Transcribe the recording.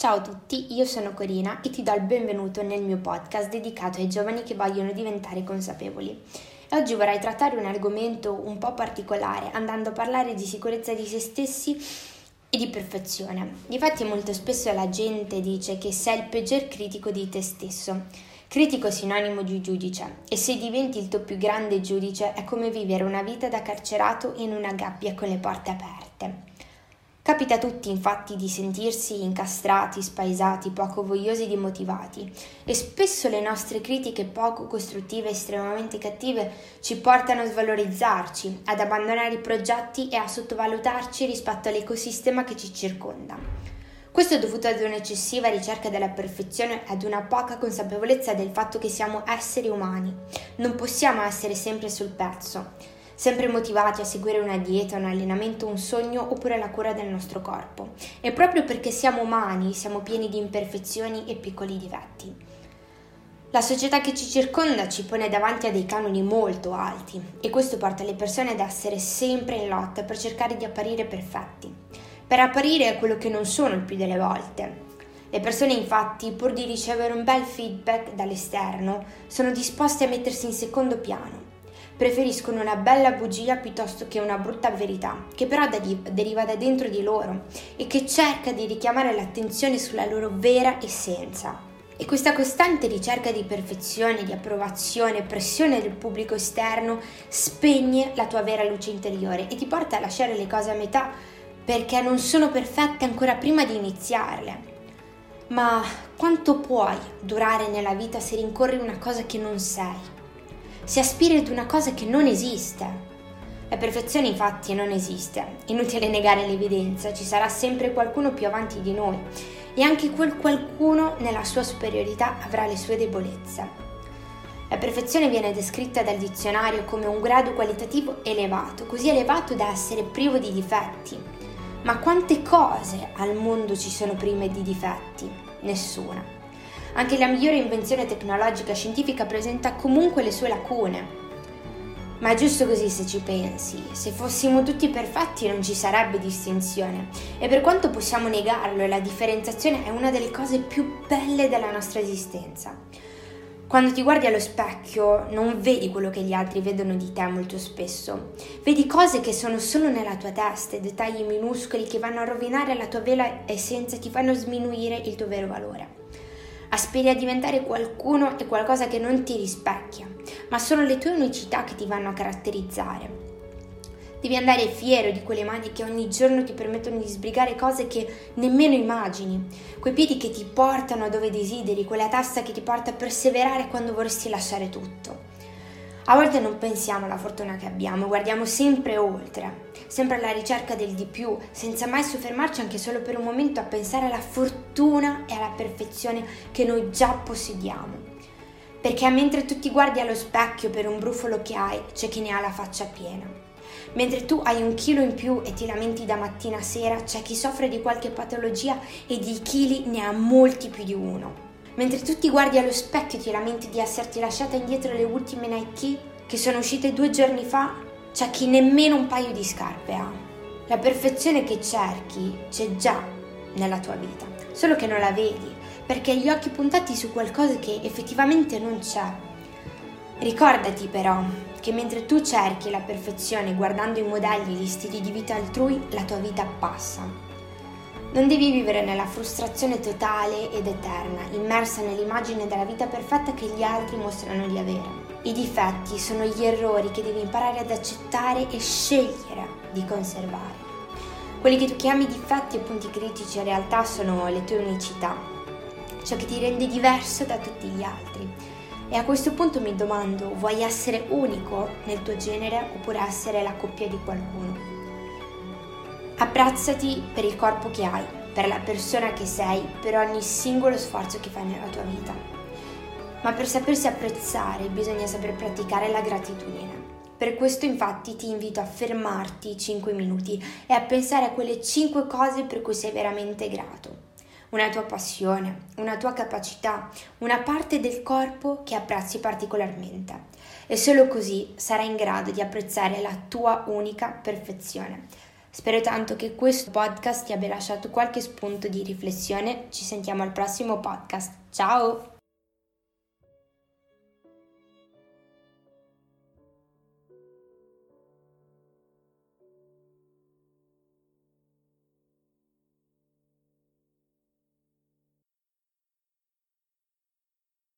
Ciao a tutti, io sono Corina e ti do il benvenuto nel mio podcast dedicato ai giovani che vogliono diventare consapevoli. E oggi vorrei trattare un argomento un po' particolare, andando a parlare di sicurezza di se stessi e di perfezione. Difatti molto spesso la gente dice che sei il peggior critico di te stesso. Critico è sinonimo di giudice e se diventi il tuo più grande giudice è come vivere una vita da carcerato in una gabbia con le porte aperte. Capita a tutti infatti di sentirsi incastrati, spaesati, poco vogliosi e demotivati e spesso le nostre critiche poco costruttive e estremamente cattive ci portano a svalorizzarci, ad abbandonare i progetti e a sottovalutarci rispetto all'ecosistema che ci circonda. Questo è dovuto ad un'eccessiva ricerca della perfezione e ad una poca consapevolezza del fatto che siamo esseri umani. Non possiamo essere sempre sul pezzo sempre motivati a seguire una dieta, un allenamento, un sogno oppure la cura del nostro corpo. E proprio perché siamo umani, siamo pieni di imperfezioni e piccoli difetti. La società che ci circonda ci pone davanti a dei canoni molto alti e questo porta le persone ad essere sempre in lotta per cercare di apparire perfetti, per apparire quello che non sono il più delle volte. Le persone infatti, pur di ricevere un bel feedback dall'esterno, sono disposte a mettersi in secondo piano preferiscono una bella bugia piuttosto che una brutta verità, che però deriva da dentro di loro e che cerca di richiamare l'attenzione sulla loro vera essenza. E questa costante ricerca di perfezione, di approvazione, pressione del pubblico esterno spegne la tua vera luce interiore e ti porta a lasciare le cose a metà perché non sono perfette ancora prima di iniziarle. Ma quanto puoi durare nella vita se rincorri una cosa che non sei? Si aspira ad una cosa che non esiste. La perfezione infatti non esiste, inutile negare l'evidenza, ci sarà sempre qualcuno più avanti di noi e anche quel qualcuno nella sua superiorità avrà le sue debolezze. La perfezione viene descritta dal dizionario come un grado qualitativo elevato, così elevato da essere privo di difetti. Ma quante cose al mondo ci sono prime di difetti? Nessuna. Anche la migliore invenzione tecnologica scientifica presenta comunque le sue lacune. Ma è giusto così se ci pensi, se fossimo tutti perfetti non ci sarebbe distinzione e per quanto possiamo negarlo la differenziazione è una delle cose più belle della nostra esistenza. Quando ti guardi allo specchio non vedi quello che gli altri vedono di te molto spesso, vedi cose che sono solo nella tua testa, dettagli minuscoli che vanno a rovinare la tua vera essenza e ti fanno sminuire il tuo vero valore. Aspiri a diventare qualcuno e qualcosa che non ti rispecchia, ma sono le tue unicità che ti vanno a caratterizzare. Devi andare fiero di quelle mani che ogni giorno ti permettono di sbrigare cose che nemmeno immagini, quei piedi che ti portano dove desideri, quella testa che ti porta a perseverare quando vorresti lasciare tutto. A volte non pensiamo alla fortuna che abbiamo, guardiamo sempre oltre, sempre alla ricerca del di più, senza mai soffermarci anche solo per un momento a pensare alla fortuna e alla perfezione che noi già possediamo. Perché mentre tu ti guardi allo specchio per un brufolo che hai, c'è chi ne ha la faccia piena. Mentre tu hai un chilo in più e ti lamenti da mattina a sera, c'è chi soffre di qualche patologia e di chili ne ha molti più di uno. Mentre tu ti guardi allo specchio e ti lamenti di esserti lasciata indietro le ultime Nike che sono uscite due giorni fa, c'è chi nemmeno un paio di scarpe ha. La perfezione che cerchi c'è già nella tua vita, solo che non la vedi, perché hai gli occhi puntati su qualcosa che effettivamente non c'è. Ricordati però che mentre tu cerchi la perfezione guardando i modelli e gli stili di vita altrui, la tua vita passa non devi vivere nella frustrazione totale ed eterna, immersa nell'immagine della vita perfetta che gli altri mostrano di avere. I difetti sono gli errori che devi imparare ad accettare e scegliere di conservare. Quelli che tu chiami difetti o punti critici in realtà sono le tue unicità, ciò che ti rende diverso da tutti gli altri. E a questo punto mi domando, vuoi essere unico nel tuo genere oppure essere la coppia di qualcuno? Apprezzati per il corpo che hai, per la persona che sei, per ogni singolo sforzo che fai nella tua vita. Ma per sapersi apprezzare bisogna saper praticare la gratitudine. Per questo infatti ti invito a fermarti 5 minuti e a pensare a quelle 5 cose per cui sei veramente grato. Una tua passione, una tua capacità, una parte del corpo che apprezzi particolarmente. E solo così sarai in grado di apprezzare la tua unica perfezione Spero tanto che questo podcast ti abbia lasciato qualche spunto di riflessione. Ci sentiamo al prossimo podcast. Ciao!